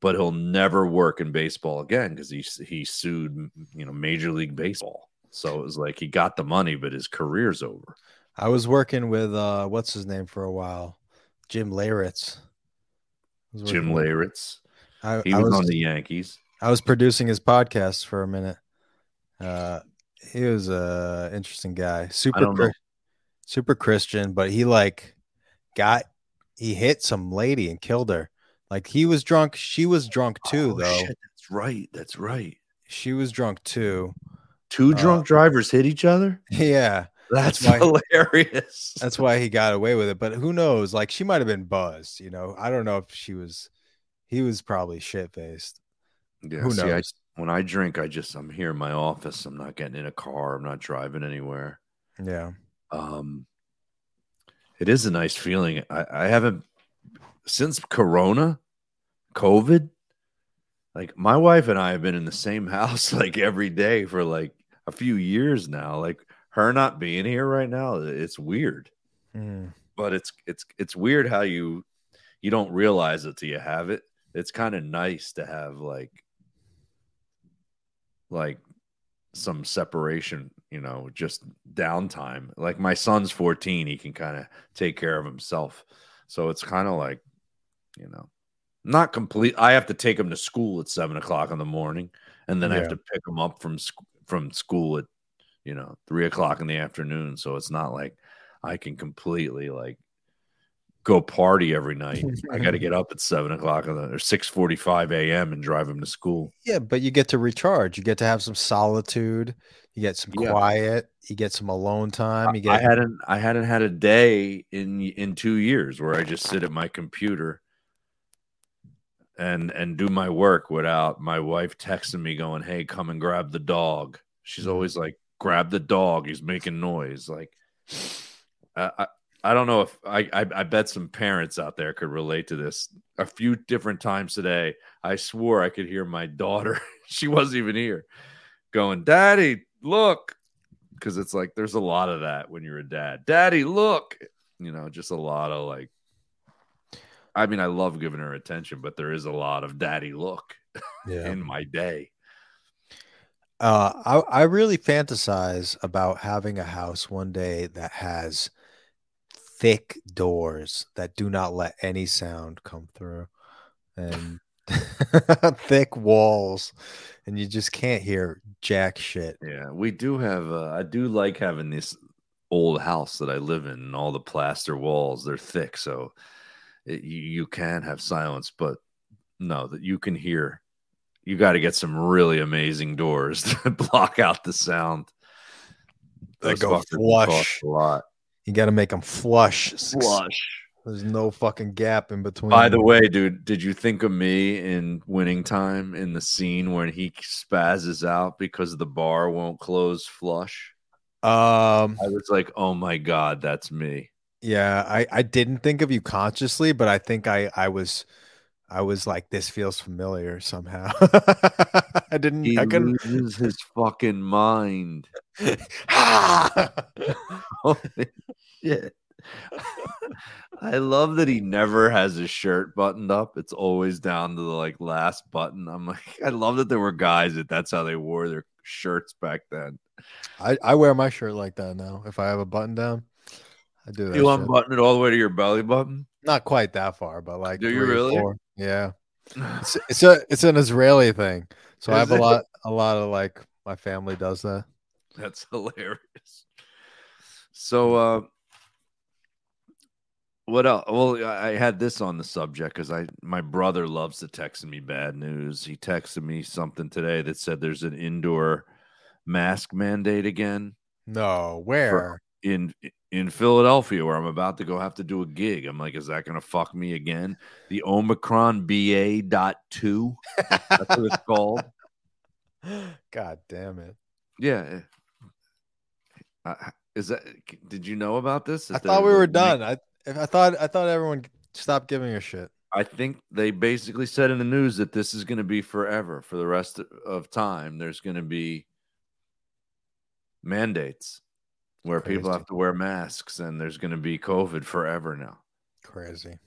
But he'll never work in baseball again because he he sued you know Major League Baseball. So it was like he got the money, but his career's over. I was working with uh what's his name for a while? Jim Leyritz. Jim Leyritz. I, He I was, was on the Yankees. I was producing his podcast for a minute. Uh he was a interesting guy. Super don't know. Chri- super Christian, but he like got he hit some lady and killed her. Like he was drunk, she was drunk too Oh, though. shit, that's right. That's right. She was drunk too. Two Uh, drunk drivers hit each other. Yeah. That's, why- hilarious. That's why he got away with it. But who knows? Like she might have been buzzed, you know. I don't know if she was he was probably shit faced. Yeah, Who see, I- knows? when I drink, I just I'm here in my office. I'm not getting in a car. I'm not driving anywhere. Yeah. Um, it is a nice feeling. I, I haven't since Corona, COVID. Like my wife and I have been in the same house like every day for like a few years now. Like her not being here right now, it's weird. Mm. But it's it's it's weird how you you don't realize it till you have it. It's kind of nice to have like like some separation, you know, just downtime. Like my son's 14, he can kind of take care of himself. So it's kind of like, you know, not complete. I have to take him to school at seven o'clock in the morning, and then I have to pick him up from sc- from school at, you know, three o'clock in the afternoon. So it's not like I can completely like go party every night. I got to get up at seven o'clock the, or six forty five a.m. and drive him to school. Yeah, but you get to recharge. You get to have some solitude. You get some Yeah. quiet. You get some alone time. You I hadn't I hadn't had a day in in two years where I just sit at my computer and and do my work without my wife texting me going, "Hey, come and grab the dog." She's Mhm. always like, "Grab the dog. He's making noise." Like, I I, I don't know if I, I I bet some parents out there could relate to this. A few different times today, I swore I could hear my daughter. she wasn't even here, going, "Daddy, look." because it's like there's a lot of that when you're a dad. Daddy, look, you know, just a lot of like. I mean, I love giving her attention, but there is a lot of daddy look yeah. in my day. Uh, I I really fantasize about having a house one day that has thick doors that do not let any sound come through, and thick walls, and you just can't hear jack shit. Yeah, we do have. Uh, I do like having this old house that I live in, and all the plaster walls. They're thick, so it, you, you can have silence, but no, that you can hear. You got to get some really amazing doors to block out the sound. They Those go flush. a lot. You got to make them flush. Flush. There's no fucking gap in between. By the way, dude, did you think of me in winning time in the scene when he spazzes out because the bar won't close flush? um, I was like, oh my God, that's me. Yeah, I I didn't think of you consciously, but I think I I was I was like this feels familiar somehow. I didn't He I couldn't loses his fucking mind. Ah! Holy shit. I love that he never has his shirt buttoned up. It's always down to the like last button. I'm like, I love that there were guys that that's how they wore their shirts back then. I, I wear my shirt like that now. If I have a button down, I do. You unbutton it all the way to your belly button. Not quite that far, but like Do you really? four. Yeah. It's it's a it's an Israeli thing. So I Is have a lot a lot of like my family does that. That's hilarious. So, uh, what else? Well, I I had this on the subject because I my brother loves to text me bad news. He texted me something today that said there's an indoor mask mandate again No, where? In in Philadelphia where I'm about to go have to do a gig. I'm like, is that gonna fuck me again? The Omicron BA dot two. That's what it's called. God damn it. Yeah. Uh, is that? Did you know about this? I thought we were done. I I thought I thought everyone stopped giving a shit. I think they basically said in the news that this is going to be forever for the rest of time. There's going to be mandates where people have to wear masks, and there's going to be COVID forever now. Crazy.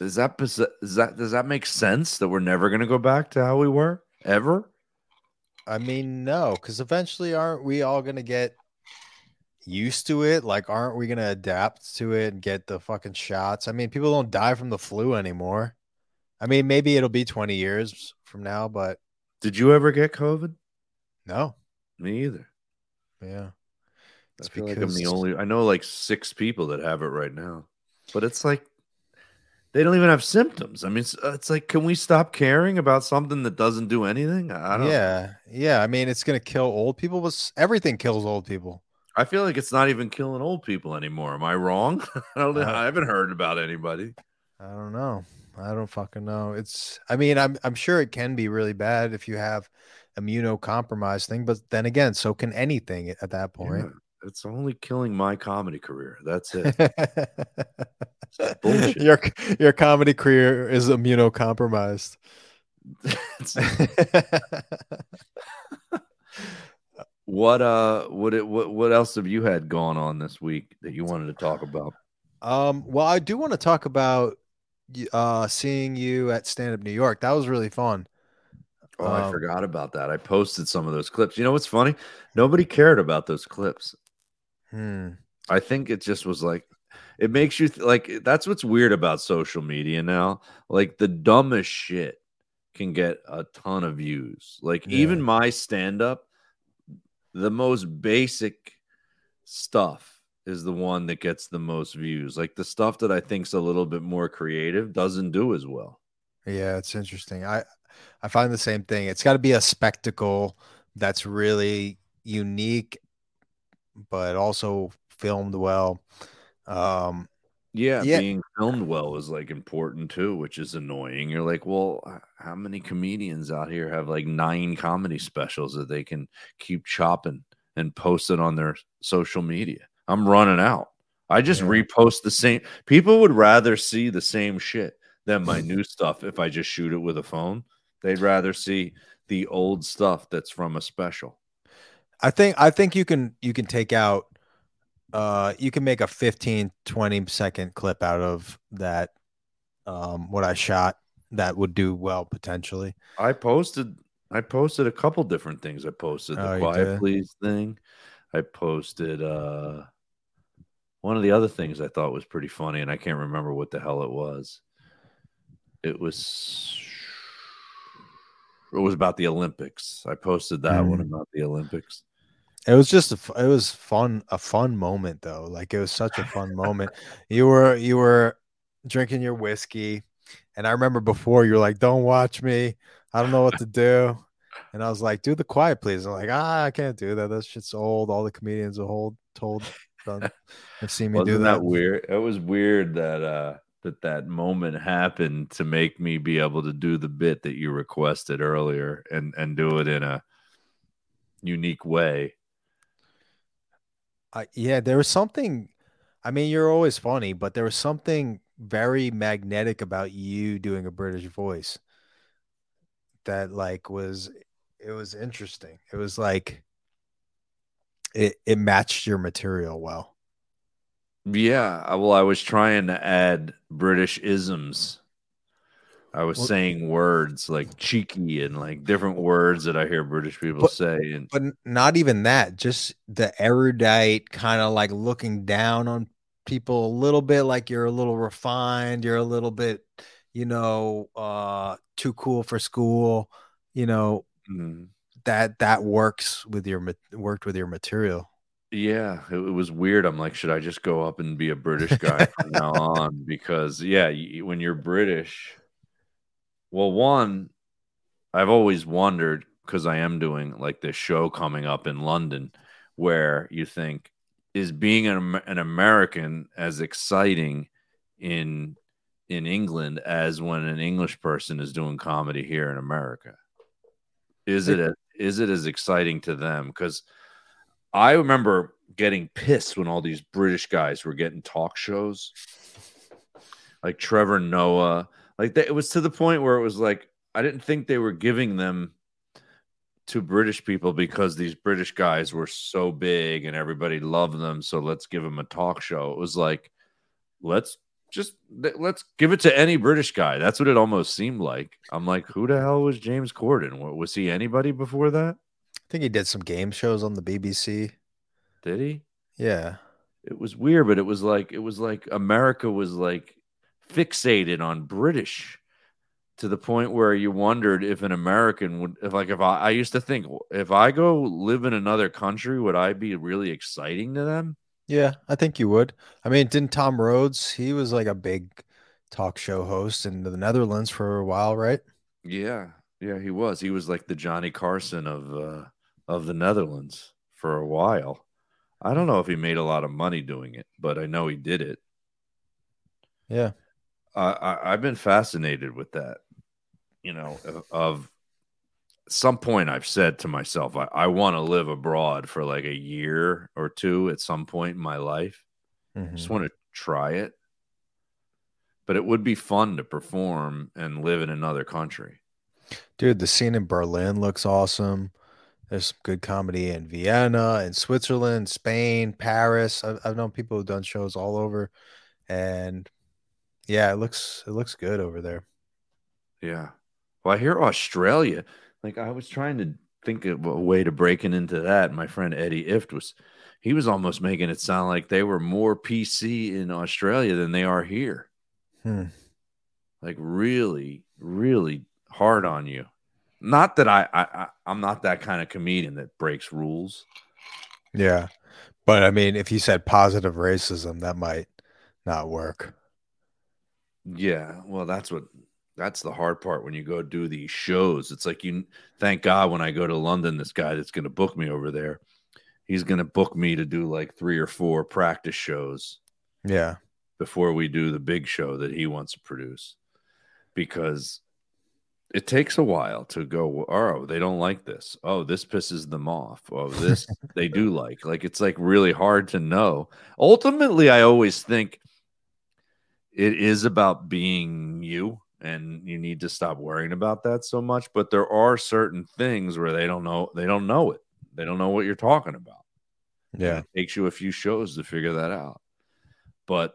Is that is that does that make sense that we're never going to go back to how we were ever? I mean, no, because eventually, aren't we all gonna get used to it? Like, aren't we gonna adapt to it and get the fucking shots? I mean, people don't die from the flu anymore. I mean, maybe it'll be 20 years from now, but Did you ever get COVID? no. Me either. Yeah. I It's feel like I'm the only. I know like six people that have it right now, but it's like they don't even have symptoms. I mean, it's, it's like, can we stop caring about something that doesn't do anything? I don't. Yeah. Yeah. I mean, it's gonna kill old people, but everything kills old people. I feel like it's not even killing old people anymore. Am I wrong? I don't. know. Uh, I haven't heard about anybody. I don't know. I don't fucking know. It's I mean, I'm I'm sure it can be really bad if you have immunocompromised thing, but then again, so can anything at that point. Yeah, it's only killing my comedy career. That's it. your your comedy career is immunocompromised. what uh what it what what else have you had going on this week that you wanted to talk about? Um well I do want to talk about uh seeing you at Stand Up New York. That was really fun. Oh, I Um, forgot about that. I posted some of those clips. You know what's funny? Nobody cared about those clips. Hmm. I think it just was like it makes you th- like that's what's weird about social media now. Like the dumbest shit can get a ton of views. Like Yeah. even my stand up, the most basic stuff is the one that gets the most views. Like the stuff that I think's a little bit more creative doesn't do as well. Yeah, it's interesting. I I find the same thing. It's got to be a spectacle that's really unique, but also filmed well. Um, Yeah, Yeah. being filmed well is like important too, which is annoying. You're like, well, how many comedians out here have like nine comedy specials that they can keep chopping and post it on their social media? I'm running out. I just Yeah. repost the same. People would rather see the same shit than my new stuff if I just shoot it with a phone. They'd rather see the old stuff that's from a special. I think I think you can you can take out uh you can make a 15 20 second clip out of that um what I shot that would do well potentially. I posted I posted a couple different things. I posted the Oh, quiet please thing. I posted uh one of the other things I thought was pretty funny, and I can't remember what the hell it was. It was it was about the Olympics. I posted that one about the Olympics. It was just a, it was fun a fun moment though. Like it was such a fun moment. You were you were drinking your whiskey and I remember before you were like don't watch me. I don't know what to do. And I was like do the quiet please. I'm like ah I can't do that. That shit's old. All the comedians are old told done have seen me Wasn't do that. that. weird? It was weird that uh that that moment happened to make me be able to do the bit that you requested earlier and and do it in a unique way. Yeah, there was something. I mean, you're always funny, but there was something very magnetic about you doing a British voice that like was it was interesting. It was like it it matched your material well. Yeah, well, I was trying to add British isms. I was Well- saying words like cheeky and like different words that I hear British people But- say. And But not even that, just the erudite kind of like looking down on people a little bit like you're a little refined, you're a little bit, you know, uh too cool for school, you know, mm, that that works with your worked with your material. yeah, it, it was weird. I'm like, should I just go up and be a British guy from now on? Because yeah, y- when you're British, well, one, I've always wondered because I am doing like this show coming up in London, where you think is being an, an American as exciting in in England as when an English person is doing comedy here in America? Is it a, is it as exciting to them? Because I remember getting pissed when all these British guys were getting talk shows, like Trevor Noah. Like that, it was to the point where it was like I didn't think they were giving them to British people because these British guys were so big and everybody loved them. So let's give them a talk show. It was like let's just let's give it to any British guy. That's what it almost seemed like. I'm like, who the hell was James Corden? Was he anybody before that? I think he did some game shows on the BBC. Did he? Yeah. it was weird, but it was like it was like America was like fixated on British to the point where you wondered if an American would if like if I, I used to think if I go live in another country, would I be really exciting to them? Yeah, I think you would. I mean, didn't Tom Rhodes, he was like a big talk show host in the Netherlands for a while, right? Yeah, yeah, he was. He was like the Johnny Carson of uh, of the Netherlands for a while. I don't know if he made a lot of money doing it, but I know he did it. Yeah. I, I I've been fascinated with that. You know, of, of some point I've said to myself, I, I want to live abroad for like a year or two at some point in my life. Mhm. Just want to try it. But it would be fun to perform and live in another country. Dude, the scene in Berlin looks awesome. There's some good comedy in Vienna in Switzerland, Spain, Paris. I've, I've known people who've done shows all over, and yeah, it looks it looks good over there. Yeah. Well, I hear Australia. Like I was trying to think of a way to breaking into that. My friend Eddie Ifft was he was almost making it sound like they were more PC in Australia than they are here. Hmm. Like really, really hard on you. Not that I, I, I I'm not that kind of comedian that breaks rules. Yeah, but I mean, if you said positive racism, that might not work. Yeah, well, that's what that's the hard part when you go do these shows. It's like you thank God when I go to London, this guy that's going to book me over there, he's going to book me to do like three or four practice shows Yeah, before we do the big show that he wants to produce because it takes a while to go oh they don't like this. Oh this pisses them off. Oh this they do like. Like it's like really hard to know. Ultimately i always think it is about being you and you need to stop worrying about that so much but there are certain things where they don't know they don't know it they don't know what you're talking about yeah, it takes you a few shows to figure that out. But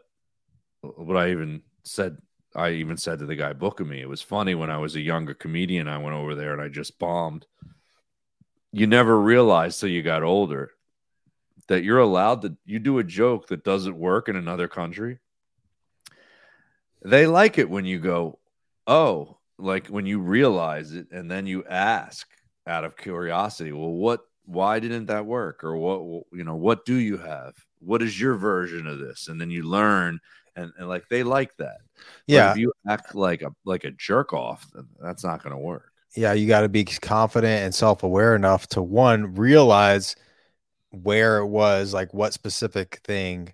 what I even said, I even said to the guy booking me, it was funny when I was a younger comedian. I went over there and I just bombed. You never realize till you got older that you're allowed to, you do a joke that doesn't work in another country. They like it when you go, oh, like when you realize it and then you ask out of curiosity, well, what why didn't that work? or what you know what do you have? What is your version of this? And then you learn and, and like they like that. But yeah, if you act like a like a jerk off then that's not going to work. Yeah. You got to be confident and self aware enough to one realize where it was, like what specific thing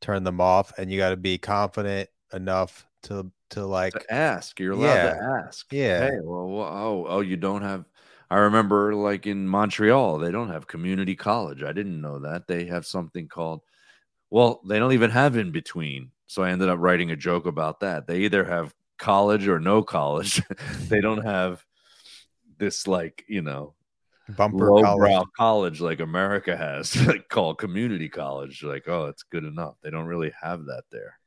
turned them off, and you got to be confident enough to to like to ask you're allowed Yeah. to ask Yeah. hey well, well oh oh you don't have i remember like in montreal they don't have community college i didn't know that they have something called well they don't even have in between so i ended up writing a joke about that they either have college or no college they don't have this like you know bumper college. college. like america has like called community college like oh it's good enough they don't really have that there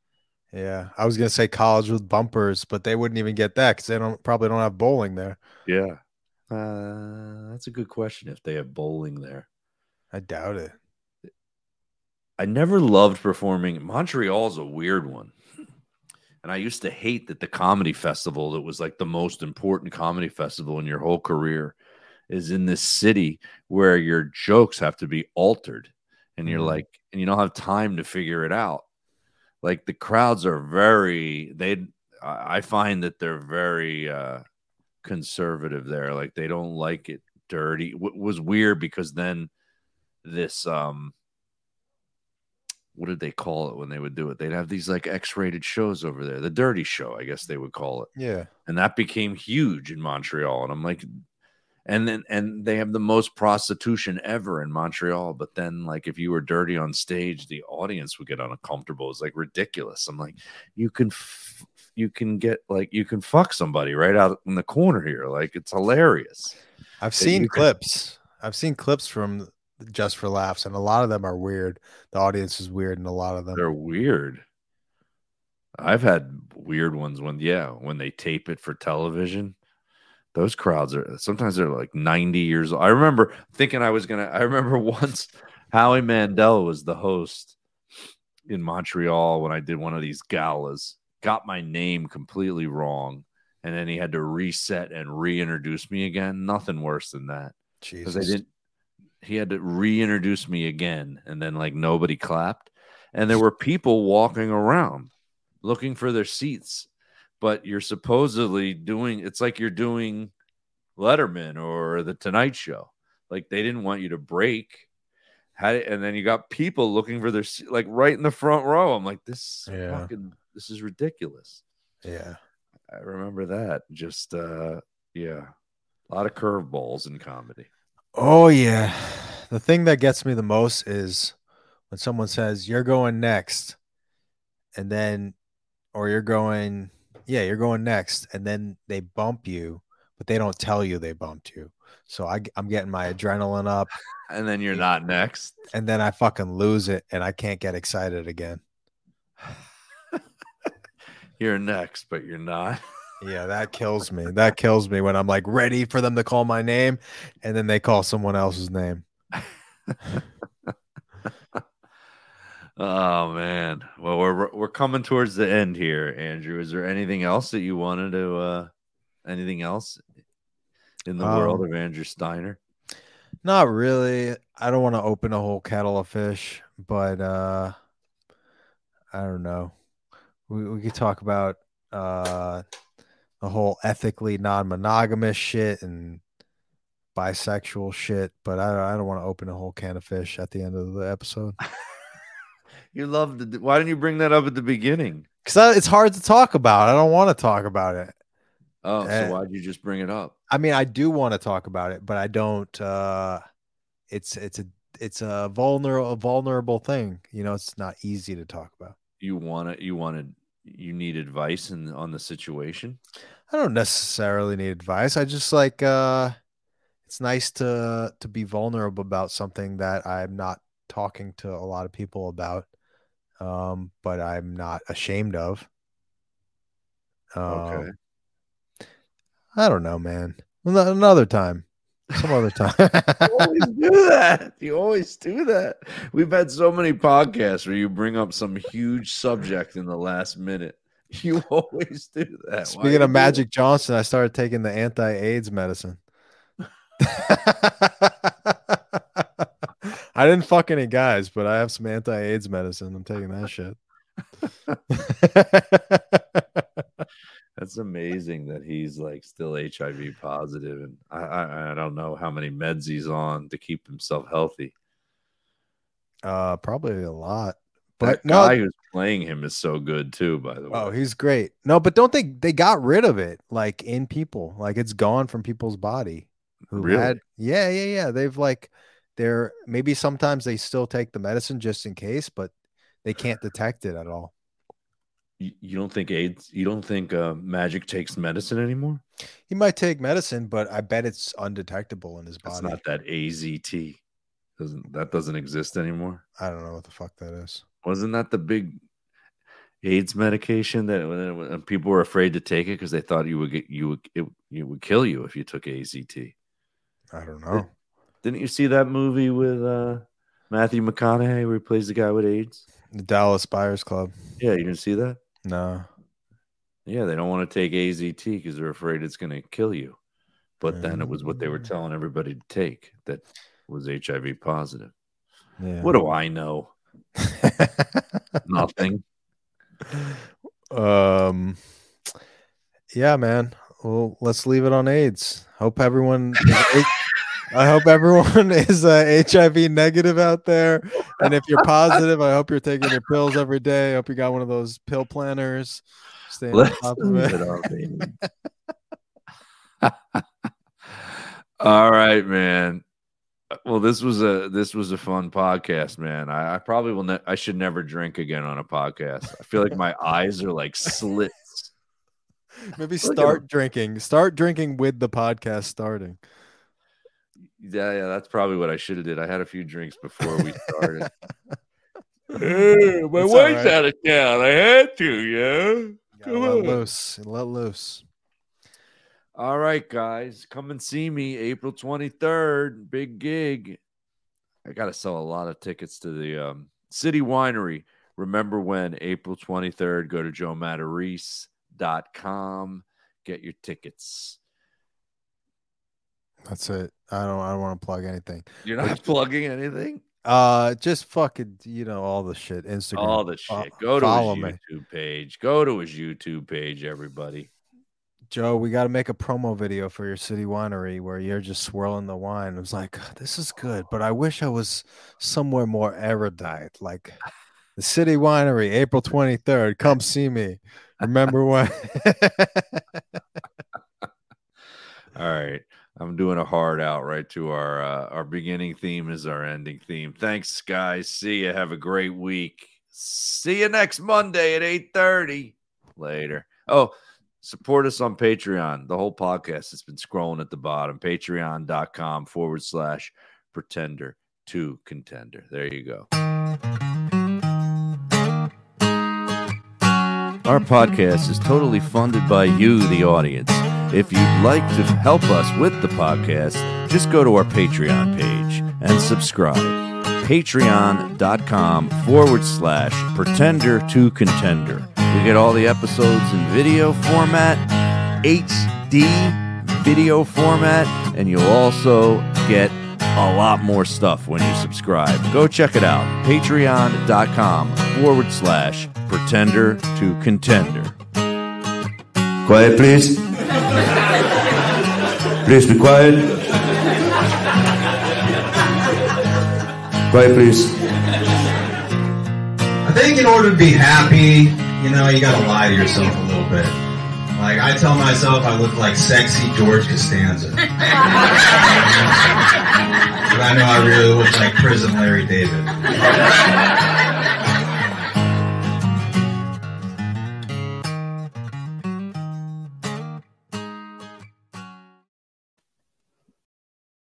Yeah, I was gonna say college with bumpers, but they wouldn't even get that because they don't probably don't have bowling there. yeah uh, that's a good question if they have bowling there I doubt it. I never loved performing. Montreal's a weird one. And I used to hate that the comedy festival that was like the most important comedy festival in your whole career is in this city where your jokes have to be altered and you're Mhm. like and you don't have time to figure it out. Like the crowds are very they I find that they're very uh conservative there. Like they don't like it dirty. What was weird because then this um what did they call it when they would do it? They'd have these like X-rated shows over there, the Dirty Show, I guess they would call it, Yeah, and that became huge in Montreal. And I'm like, and then and they have the most prostitution ever in Montreal. But then, like, if you were dirty on stage, the audience would get uncomfortable. It's like ridiculous. I'm like, you can. F- you can get like you can fuck somebody right out in the corner here like it's hilarious I've seen you can- clips. I've seen clips from Just for Laughs, and a lot of them are weird. The audience is weird, and a lot of them. They're weird. I've had weird ones when yeah, when they tape it for television. Those crowds are sometimes they're like 90 years old. I remember thinking I was gonna I remember once Howie Mandel was the host in Montreal when I did one of these galas, got my name completely wrong, and then he had to reset and reintroduce me again. Nothing worse than that. because Jesus. I didn't. He had to reintroduce me again, and then like nobody clapped, and there were people walking around looking for their seats, but you're supposedly doing. It's like you're doing Letterman or the Tonight Show. Like they didn't want you to break. Had it, and then you got people looking for their like right in the front row. I'm like, this Yeah. fucking, this is ridiculous. Yeah. I remember that. Just uh yeah. A lot of curveballs in comedy. Oh yeah. The thing that gets me the most is when someone says you're going next and then or you're going yeah, you're going next and then they bump you, but they don't tell you they bumped you. So I I'm getting my adrenaline up And then you're not next. and then I fucking lose it and I can't get excited again. You're next, but you're not. Yeah, that kills me. That kills me when I'm like ready for them to call my name and then they call someone else's name. Oh man. Well, we're we're coming towards the end here, Andrew. Is there anything else that you wanted to uh anything else in the world Um, of Andrew Steiner? Not really. I don't want to open a whole kettle of fish, but uh I don't know. We we could talk about uh the whole ethically non-monogamous shit and bisexual shit, but I I don't want to open a whole can of fish at the end of the episode You love the why didn't you bring that up at the beginning? because it's hard to talk about. I don't want to talk about it. Oh, Eh. so why'd you just bring it up? I mean, I do want to talk about it, but I don't. uh It's it's a it's a vulnerable vulnerable thing. You know, it's not easy to talk about. You want it you wanted you need advice in on the situation? I don't necessarily need advice. I just like uh it's nice to to be vulnerable about something that I'm not talking to a lot of people about um but I'm not ashamed of. Um, Okay. I don't know, man. Ano- Another time. Some other time. You always do that. You always do that. We've had so many podcasts where you bring up some huge subject in the last minute. You always do that. Speaking of Magic Johnson, I started taking the anti-AIDS medicine. I didn't fuck any guys, but I have some anti-AIDS medicine. I'm taking that shit. That's amazing that he's like still HIV positive, and I, I I don't know how many meds he's on to keep himself healthy. uh, probably a lot. But But no, guy who's playing him is so good too. By the way, oh, he's great. No, but don't they? They got rid of it, like in people, like it's gone from people's body. Who Really? had? Yeah, yeah, yeah. They've like, they're maybe sometimes they still take the medicine just in case, but they can't detect it at all. you, you don't think AIDS? You don't think uh, Magic takes medicine anymore? He might take medicine, but I bet it's undetectable in his body. It's not that AZT. Doesn't that doesn't exist anymore? I don't know what the fuck that is. Wasn't that the big AIDS medication that people were afraid to take it because they thought you would get you would it, you would kill you if you took AZT? I don't know. Didn't you see that movie with uh, Matthew McConaughey where he plays the guy with AIDS? The Dallas Buyers Club. Yeah, you didn't see that? No. Yeah, they don't want to take AZT because they're afraid it's going to kill you. But then it was what they were Mm. telling everybody to take that was HIV positive. Yeah. What do I know? Nothing. um yeah man well let's leave it on aids hope everyone i hope everyone is uh, hiv negative out there and if you're positive i hope you're taking your pills every day i hope you got one of those pill planners staying on top of it. All right, man. Well, this was a this was a fun podcast, man. I, I probably will. Ne- I should never drink again on a podcast. I feel like my eyes are like slits. maybe start drinking start drinking with the podcast starting Yeah, yeah, that's probably what I should have did. I had a few drinks before we started. Hey, my It's wife's right. out of town. I had to, yeah. Come let on. loose let loose All right, guys, come and see me April 23rd. Big gig. I got to sell a lot of tickets to the um, City Winery. Remember when April 23rd? Go to joematarese.com. Get your tickets. That's it i don't i don't want to plug anything You're not plugging anything? Uh, just fucking, you know, all the shit. Instagram. All the shit. Go to follow his me. YouTube page. Go to his YouTube page, everybody. Joe, we got to make a promo video for your city winery where you're just swirling the wine. I was like, this is good, but I wish I was somewhere more erudite, like the city winery, April 23rd. Come see me. Remember when? All right. I'm doing a hard out right to our uh, our beginning theme is our ending theme. Thanks, guys. See you. Have a great week. See you next Monday at 8:30. Later. Oh, support us on Patreon. The whole podcast has been scrolling at the bottom. Patreon.com forward slash pretender to contender. There you go. Our podcast is totally funded by you, the audience. If you'd like to help us with the podcast, just go to our Patreon page and subscribe. Patreon.com forward slash pretender to contender. We get all the episodes in video format, HD video format, and you'll also get a lot more stuff when you subscribe. Go check it out. Patreon.com forward slash pretender to contender. Quiet, please. Please be quiet. Quiet, please. I think in order to be happy, you know, you gotta lie to yourself a little bit. Like, I tell myself I look like sexy George Costanza. but I know I really look like prison Larry David.